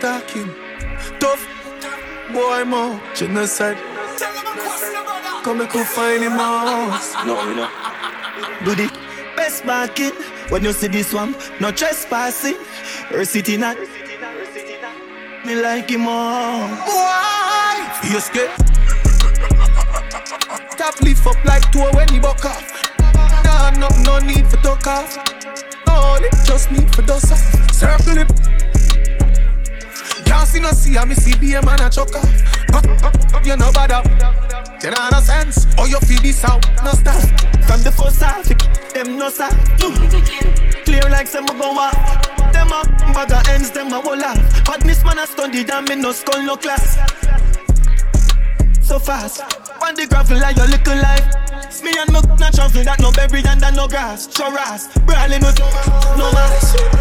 talking. Tough boy, more genocide. Come and find him out. No, you know. Do the best marking when you see this one. No trespassing. Her city not. Me like him all. Why? You scared? Tap lift up like two when he buck off. Nah, no, no need for talk off. Only just need for dust off. Circle it. See no see, I me see be a man a choke off. You know bad You know no sense. Oh, you feel this out, no stop. From the first half, them no stop. Clear like some go off. Them up, bag of ends, them a wall off. Badness man a study, and me no skull, no class. So fast, on the gravel like your little life. Me and me not travel that no berry and that no grass. Show ass, brawling with no mass.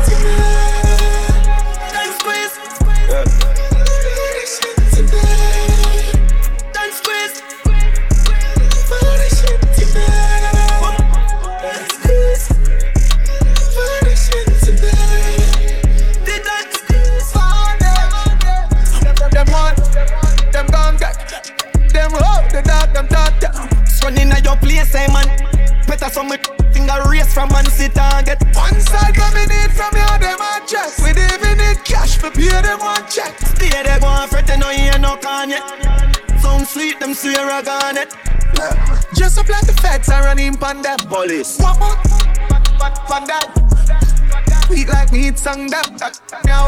At your place, hey man. Better some me finger race from man sit get One side what me need from you, them a check. We even need cash for pay them one check. Stay there, go on fret, no hear no can yet. Sound sweet, them swear I gone it. Just up like the feds are running pon them. Police. One more, but pon that. Weak like me, it's sung them. Now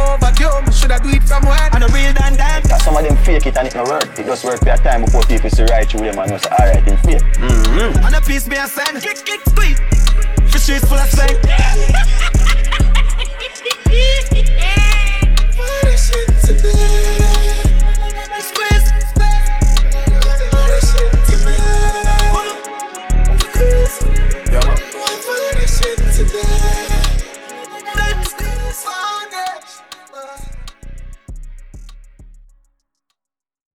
home, should I do it from where? And a real than that. Yeah, some of them fake it and it no work. It just work for a time before people see right through them and just alright in fake. Mm-hmm. And a piece me a send. Kick, kick, tweet. For streets full of slang. What a shit today. today.